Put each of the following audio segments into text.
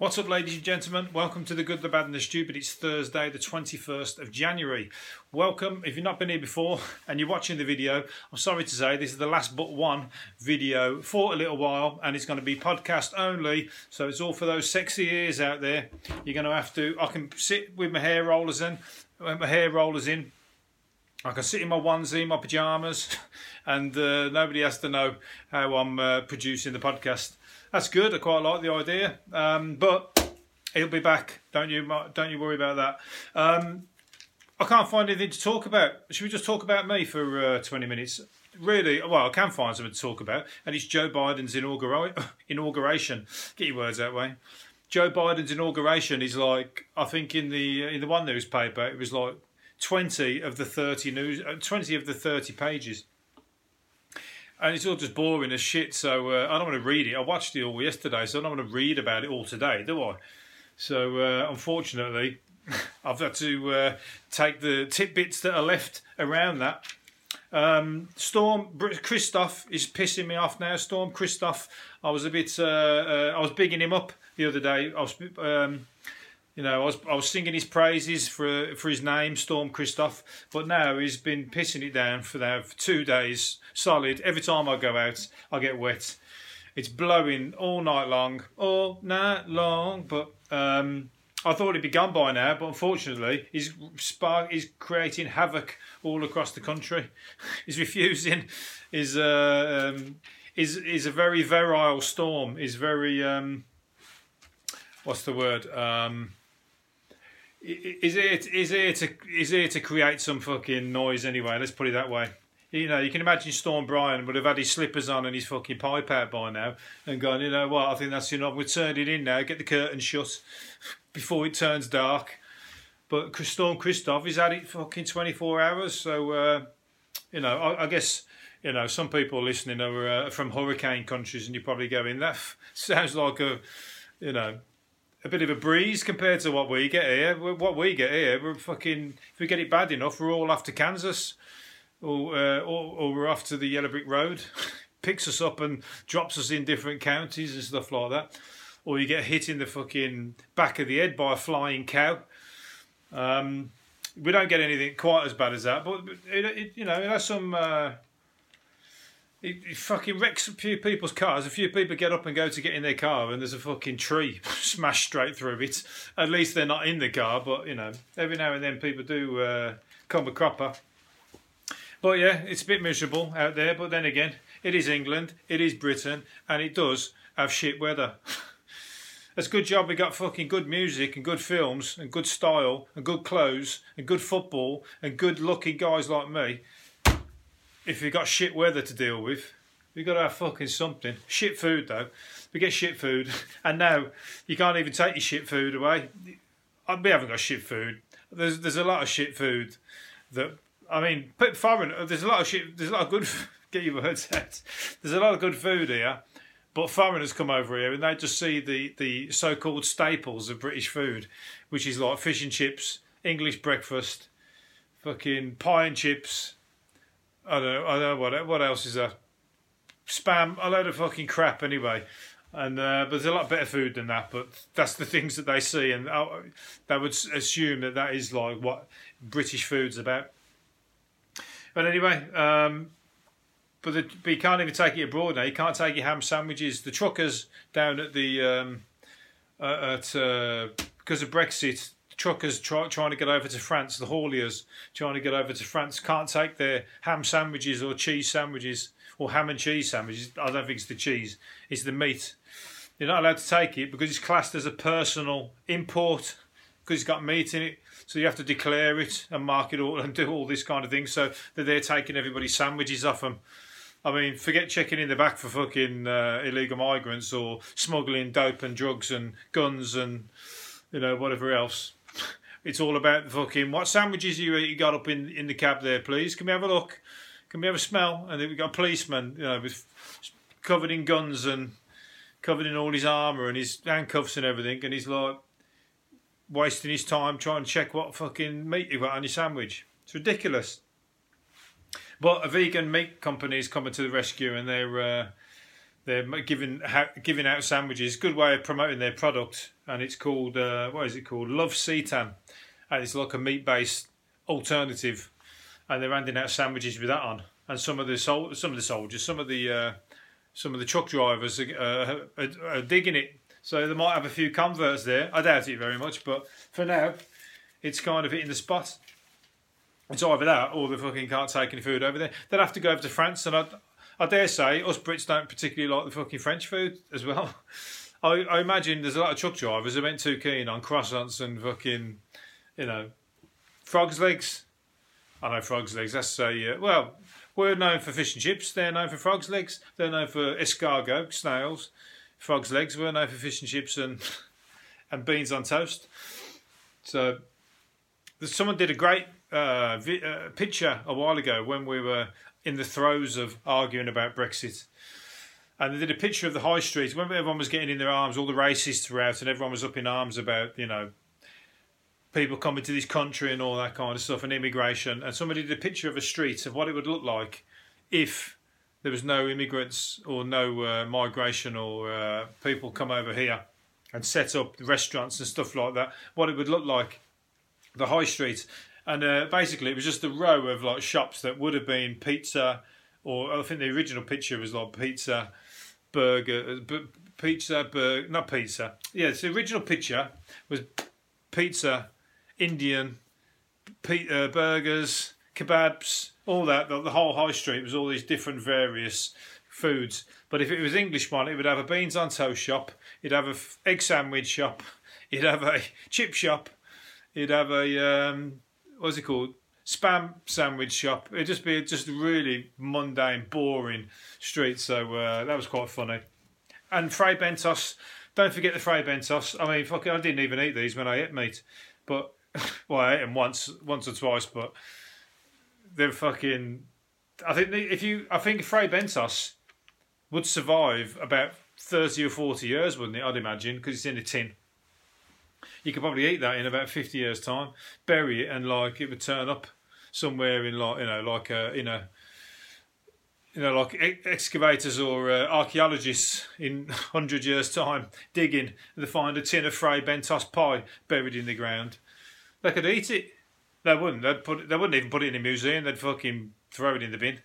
What's up, ladies and gentlemen? Welcome to the Good, the Bad, and the Stupid. It's Thursday, the 21st of January. Welcome. If you've not been here before and you're watching the video, I'm sorry to say this is the last but one video for a little while, and it's going to be podcast only. So it's all for those sexy ears out there. You're going to have to. I can sit with my hair rollers in, with my hair rollers in. I can sit in my onesie, my pajamas, and uh, nobody has to know how I'm uh, producing the podcast that's good. I quite like the idea. Um, but he'll be back. Don't you don't you worry about that. Um, I can't find anything to talk about. Should we just talk about me for uh, 20 minutes? Really, well, I can find something to talk about, and it's Joe Biden's inaugura- inauguration. Get your words that way. Joe Biden's inauguration is like I think in the in the one newspaper it was like 20 of the 30 news uh, 20 of the 30 pages and it's all just boring as shit. So uh, I don't want to read it. I watched it all yesterday, so I don't want to read about it all today, do I? So uh, unfortunately, I've had to uh, take the tidbits that are left around that. Um, Storm Christoph is pissing me off now. Storm Christoph, I was a bit, uh, uh, I was bigging him up the other day. I was. Um, you know, I was I was singing his praises for for his name, Storm Christoph, but now he's been pissing it down for now for two days solid. Every time I go out, I get wet. It's blowing all night long, all night long. But um, I thought he'd be gone by now, but unfortunately, he's spark he's creating havoc all across the country. he's refusing. Is uh, um, is is a very virile storm. Is very um, what's the word? Um, is it is it to is it to create some fucking noise anyway? Let's put it that way. You know, you can imagine Storm Brian would have had his slippers on and his fucking pipe out by now and gone, you know what, I think that's enough. We've turned it in now, get the curtain shut before it turns dark. But Storm Christoph, he's had it fucking 24 hours. So, uh, you know, I, I, guess, you know, some people listening are uh, from hurricane countries and you're probably going, that sounds like a, you know, a bit of a breeze compared to what we get here. What we get here, we're fucking. If we get it bad enough, we're all off to Kansas, or uh, or, or, we're off to the Yellow Brick Road. Picks us up and drops us in different counties and stuff like that. Or you get hit in the fucking back of the head by a flying cow. Um, we don't get anything quite as bad as that, but it, it, you know, it has some. Uh, it, it, fucking wrecks a few people's cars. A few people get up and go to get in their car, and there's a fucking tree smashed straight through it. At least they're not in the car, but you know, every now and then people do uh, come a cropper. But yeah, it's a bit miserable out there. But then again, it is England, it is Britain, and it does have shit weather. It's a good job we got fucking good music and good films and good style and good clothes and good football and good looking guys like me if you've got shit weather to deal with, you've got to have fucking something. Shit food though. We get shit food, and now you can't even take your shit food away. Uh, we haven't got shit food. There's there's a lot of shit food that I mean, foreign. Uh, there's a lot of shit. There's a lot of good. Get your words out. There's a lot of good food here, but foreigners come over here and they just see the the so-called staples of British food, which is like fish and chips, English breakfast, fucking pie and chips, I don't know. I don't know what what else is there. Spam, a load of fucking crap anyway. And uh, but there's a lot better food than that. But that's the things that they see, and uh, they would assume that that is like what British food's about. But anyway, um, but, the, but you can't even take it abroad now. You can't take your ham sandwiches. The truckers down at the um, uh, at uh, because of Brexit, truckers try, trying to get over to France, the hauliers trying to get over to France, can't take their ham sandwiches or cheese sandwiches or ham and cheese sandwiches. I don't think it's the cheese, it's the meat. They're not allowed to take it because it's classed as a personal import because it's got meat in it. So you have to declare it and mark it all and do all this kind of thing. So that they're taking everybody's sandwiches off them. I mean, forget checking in the back for fucking uh, illegal migrants or smuggling dope and drugs and guns and you know whatever else. It's all about the fucking what sandwiches you you got up in in the cab there, please. Can we have a look? Can we have a smell? And then we got a policeman, you know, with covered in guns and covered in all his armour and his handcuffs and everything, and he's like wasting his time trying to check what fucking meat you got on your sandwich. It's ridiculous. But a vegan meat company is coming to the rescue, and they're uh, they're giving giving out sandwiches. Good way of promoting their product, and it's called uh, what is it called? Love Seitan, and it's like a meat based alternative, and they're handing out sandwiches with that on. And some of the sol- some of the soldiers, some of the uh, some of the truck drivers are, uh, are, are digging it. So they might have a few converts there. I doubt it very much, but for now, it's kind of hitting the spot. It's either that or they fucking can't take any food over there. They'd have to go over to France, and I, I dare say us Brits don't particularly like the fucking French food as well. I, I imagine there's a lot of truck drivers who aren't too keen on croissants and fucking, you know, frogs legs. I know frogs legs. That's a uh, well. We're known for fish and chips. They're known for frogs legs. They're known for escargot, snails, frogs legs. We're known for fish and chips and and beans on toast. So someone did a great uh, vi- uh, picture a while ago when we were in the throes of arguing about Brexit. And they did a picture of the high street when everyone was getting in their arms, all the racists were out, and everyone was up in arms about, you know, people coming to this country and all that kind of stuff and immigration. And somebody did a picture of a street of what it would look like if there was no immigrants or no uh, migration or uh, people come over here and set up restaurants and stuff like that. What it would look like, the high street and uh, basically it was just a row of like shops that would have been pizza, or I think the original picture was like pizza, burger, uh, pizza, burger, not pizza. Yeah, the original picture was pizza, Indian, p- uh, burgers, kebabs, all that. The, the whole high street was all these different various foods. But if it was English one, it would have a beans on toast shop, it'd have a f- egg sandwich shop, it'd have a chip shop, it'd have a um, what's it called? Spam sandwich shop. It'd just be just really mundane, boring street. So uh, that was quite funny. And Fray Bentos. Don't forget the Fray Bentos. I mean, fucking, I didn't even eat these when I ate meat, but well, I ate them once, once or twice. But they're fucking. I think if you, I think Fray Bentos would survive about thirty or forty years, wouldn't it? I'd imagine because it's in a tin you could probably eat that in about 50 years time bury it and like it would turn up somewhere in like you know like a in a you know like excavators or uh, archaeologists in 100 years time digging and they find a tin of Fray Bentos pie buried in the ground. They could eat it. They wouldn't. They'd put it, they wouldn't even put it in a museum. They'd fucking throw it in the bin.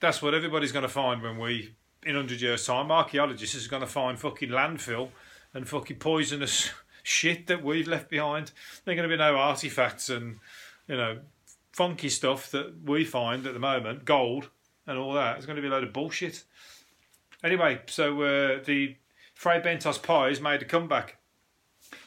That's what everybody's going to find when we in 100 years time archaeologists is going to find fucking landfill and fucking poisonous shit that we've left behind. There are going to be no artifacts and you know funky stuff that we find at the moment, gold and all that. It's going to be a load of bullshit. Anyway, so uh, the Fray Bentos pie has made a comeback.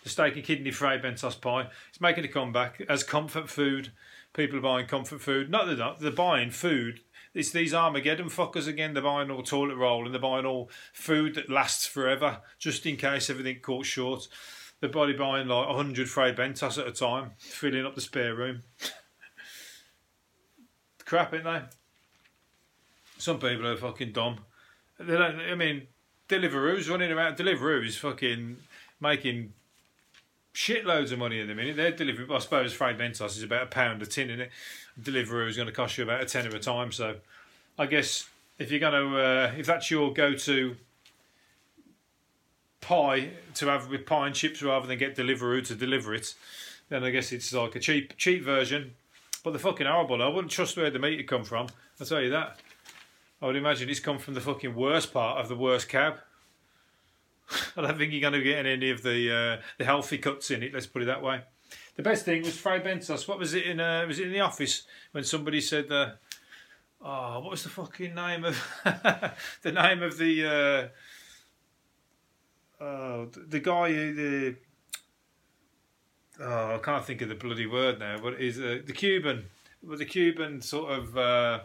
The steak and kidney Fray Bentos pie is making a comeback as comfort food. People are buying comfort food. Not they're, they're buying food it's these Armageddon fuckers again. They're buying all toilet roll and they're buying all food that lasts forever, just in case everything caught short. They're probably buying like 100 Fray Bentos at a time, filling up the spare room. Crap, ain't they? Some people are fucking dumb. They don't, I mean, Deliveroo's running around. Deliveroo is fucking making shitloads of money at the minute. They're delivering, I suppose, Fray Bentos is about a pound a tin in it. Deliveroo is going to cost you about a ten tenner a time. So I guess if you're going to, uh, if that's your go to pie to have with pie and chips rather than get Deliveroo to deliver it, then I guess it's like a cheap cheap version. But the fucking horrible. I wouldn't trust where the meat had come from. I'll tell you that. I would imagine it's come from the fucking worst part of the worst cab. I don't think you're going to get any of the uh, the healthy cuts in it. Let's put it that way. The best thing was Fray Bentos. What was it in? Uh, was it in the office when somebody said, uh, "Oh, what was the fucking name of the name of the uh, the guy who the oh I can't think of the bloody word now, but is uh, the Cuban, but the Cuban sort of uh,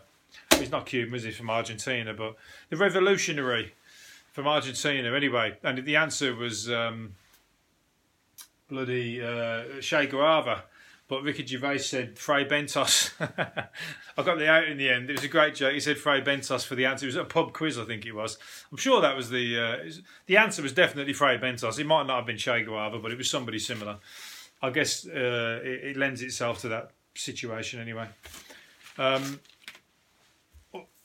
he's not Cuban, is he? From Argentina, but the revolutionary from Argentina anyway, and the answer was um, bloody uh, Che Guevara. But Ricky Gervais said Fray Bentos. I got the out in the end. It was a great joke. He said Fray Bentos for the answer. It was a pub quiz, I think it was. I'm sure that was the uh, was, the answer was definitely Fray Bentos. It might not have been Che Guevara, but it was somebody similar. I guess uh, it, it, lends itself to that situation anyway. Um,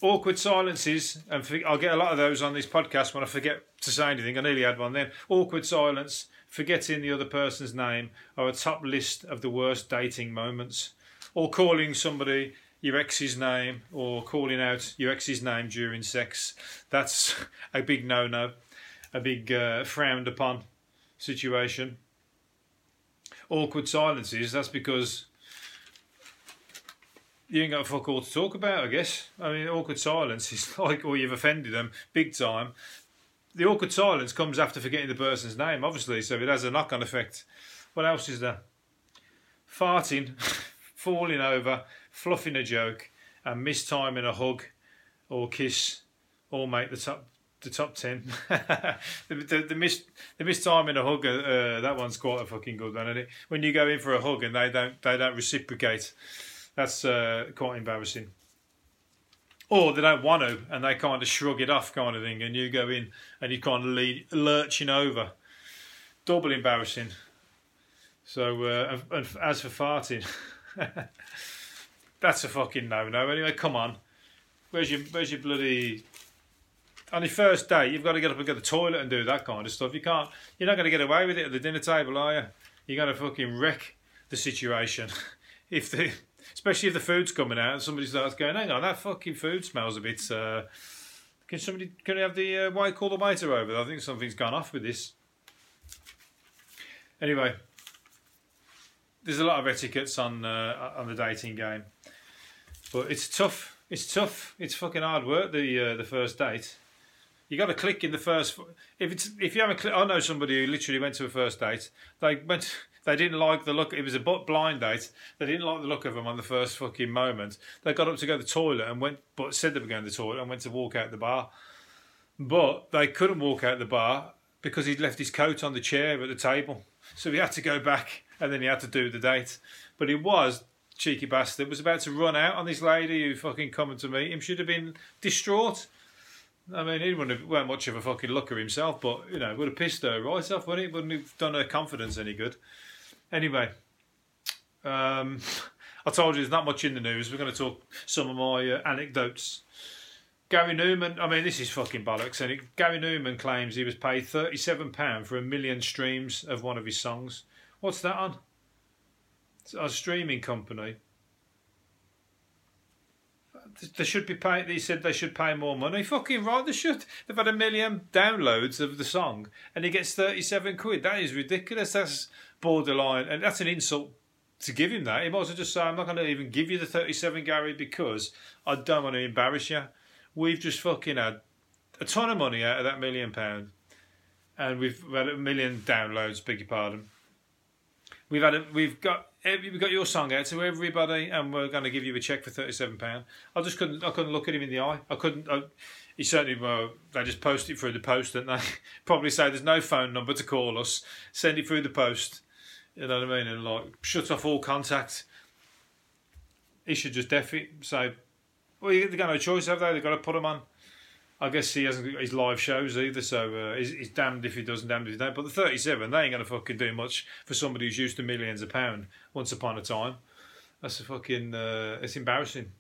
awkward silences, and I'll get a lot of those on this podcast when I forget to say anything. I nearly had one then. Awkward silence, forgetting the other person's name, are a top list of the worst dating moments. Or calling somebody your ex's name, or calling out your ex's name during sex. That's a big no no, a big uh, frowned upon situation. Awkward silences, that's because you ain't got a fuck all to talk about, I guess. I mean, awkward silence is like, or you've offended them big time. The awkward silence comes after forgetting the person's name, obviously, so it has a knock on effect. What else is there? Farting, falling over, fluffing a joke, and mistiming a hug or kiss all make the top the top ten. the, the, the miss the mistiming a hug, uh, uh, that one's quite a fucking good one, isn't it? When you go in for a hug and they don't they don't reciprocate that's uh, quite embarrassing. Or they don't want to, and they kind of shrug it off, kind of thing, and you go in and you kind of lead, lurching over. Double embarrassing. So, uh, and as for farting, that's a fucking no-no. Anyway, come on. Where's your Where's your bloody on your first day, you've got to get up and go to the toilet and do that kind of stuff. You can't. You're not going to get away with it at the dinner table, are you? You're going to fucking wreck the situation if the especially if the food's coming out and somebody starts going, "Hang on, that fucking food smells a bit." Uh, can somebody can we have the uh, white call the waiter over? I think something's gone off with this. Anyway, there's a lot of etiquettes on uh, on the dating game, but it's tough. It's tough. It's fucking hard work. The uh, the first date. You got to click in the first. If it's if you haven't clicked, I know somebody who literally went to a first date. They went they didn't like the look. It was a blind date. They didn't like the look of him on the first fucking moment. They got up to go to the toilet and went, but said they were going to the toilet and went to walk out the bar. But they couldn't walk out the bar because he'd left his coat on the chair at the table. So he had to go back and then he had to do the date. But he was cheeky bastard was about to run out on this lady who fucking coming to meet him. Should have been distraught. I mean, he wouldn't have, weren't much of a fucking looker himself, but you know, would have pissed her right off, wouldn't it? Wouldn't have done her confidence any good. Anyway, um, I told you there's not much in the news. We're going to talk some of my uh, anecdotes. Gary Numan, I mean, this is fucking bollocks. And Gary Numan claims he was paid £37 for a million streams of one of his songs. What's that on? It's a streaming company. They should be paying. He said they should pay more money. Fucking right, they should. They've had a million downloads of the song, and he gets thirty-seven quid. That is ridiculous. That's borderline, and that's an insult to give him that. He might as well just say, I'm not going to even give you the 37, Gary, because I don't want to embarrass you. We've just fucking had a ton of money out of that million pound, and we've had a million downloads. Beg your pardon. We've had a, we've got we've got your song out to everybody, and we're going to give you a check for thirty seven pound. I just couldn't I couldn't look at him in the eye. I couldn't. I, he certainly well they just post it through the post, don't they? Probably say there's no phone number to call us. Send it through the post. You know what I mean? And like shut off all contact. He should just def it. Say, well, they've got no choice, have they? They've got to put him on. I guess he hasn't got his live shows either, so uh, he's, he's, damned if he does and damned if he don't. But the 37, they ain't going to fucking do much for somebody who's used to millions of pounds once upon a time. That's a fucking, uh, it's embarrassing.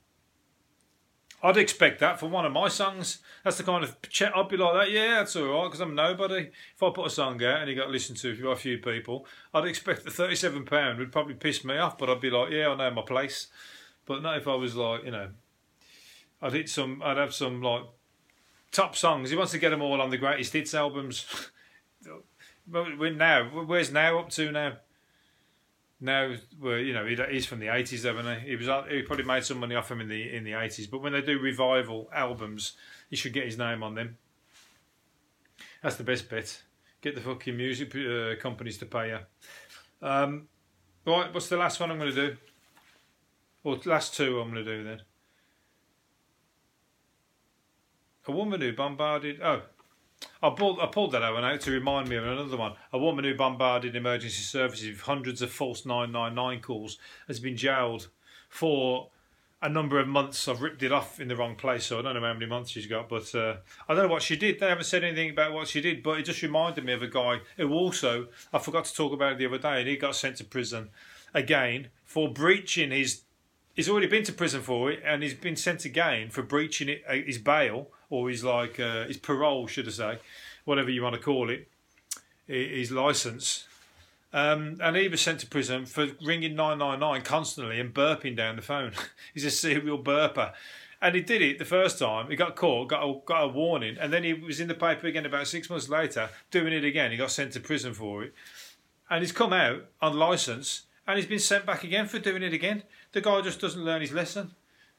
I'd expect that for one of my songs. That's the kind of chat I'd be like that. Yeah, that's all right because I'm nobody. If I put a song out and it got listened to by a few people, I'd expect the thirty-seven pound would probably piss me off. But I'd be like, yeah, I know my place. But not if I was like, you know, I'd hit some. I'd have some like top songs. He wants to get them all on the greatest hits albums. But now, where's now up to now? Now you know he's from the eighties, haven't he? He was he probably made some money off him in the in the eighties. But when they do revival albums, he should get his name on them. That's the best bit. Get the fucking music uh, companies to pay you. Um, right, what's the last one I'm going to do? Or last two I'm going to do then. A woman who bombarded. Oh, I pulled, I pulled that one out to remind me of another one. A woman who bombarded emergency services with hundreds of false 999 calls has been jailed for a number of months. I've ripped it off in the wrong place, so I don't know how many months she's got, but uh, I don't know what she did. They haven't said anything about what she did, but it just reminded me of a guy who also, I forgot to talk about it the other day, and he got sent to prison again for breaching his he's already been to prison for it, and he's been sent again for breaching it, uh, his bail or his like uh, his parole, should I say, whatever you want to call it, his license. Um, and he was sent to prison for ringing 999 constantly and burping down the phone. He's a serial burper. And he did it the first time. He got caught, got a, got a warning, and then he was in the paper again about six months later, doing it again. He got sent to prison for it. And he's come out on license and he's been sent back again for doing it again. The guy just doesn't learn his lesson.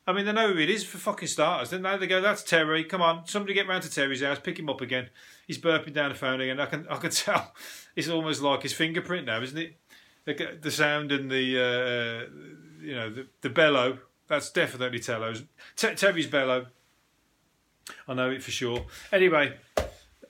I mean, they know who it is for fucking starters. Then they go, "That's Terry. Come on, somebody get round to Terry's house, pick him up again." He's burping down the phone again. I can, I can tell. It's almost like his fingerprint now, isn't it? The, the sound and the, uh, you know, the, the bellow. That's definitely Tello's. Terry's bellow. I know it for sure. Anyway,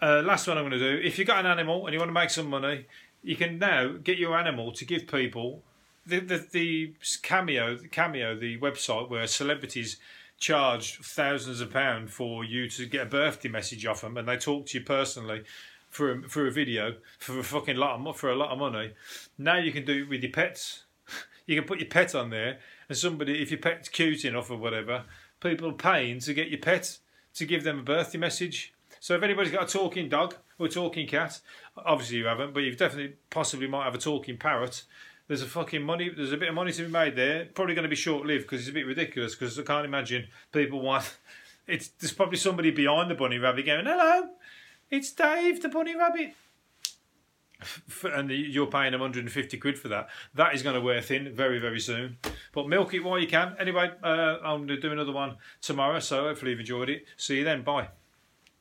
uh, last one I'm going to do. If you've got an animal and you want to make some money, you can now get your animal to give people the the, the cameo the cameo the website where celebrities charge thousands of pounds for you to get a birthday message off them and they talk to you personally for a, for a video for a fucking lot of, for a lot of money. Now you can do it with your pets. You can put your pet on there, and somebody, if your pet's cute enough or whatever, people are paying to get your pet to give them a birthday message. So if anybody's got a talking dog or a talking cat, obviously you haven't, but you've definitely possibly might have a talking parrot. There's a fucking money. There's a bit of money to be made there. Probably going to be short lived because it's a bit ridiculous. Because I can't imagine people want. It's there's probably somebody behind the bunny rabbit going, "Hello, it's Dave, the bunny rabbit." and you're paying them 150 quid for that. That is going to wear thin very, very soon. But milk it while you can. Anyway, uh, I'm going to do another one tomorrow, so hopefully you've enjoyed it. See you then. Bye.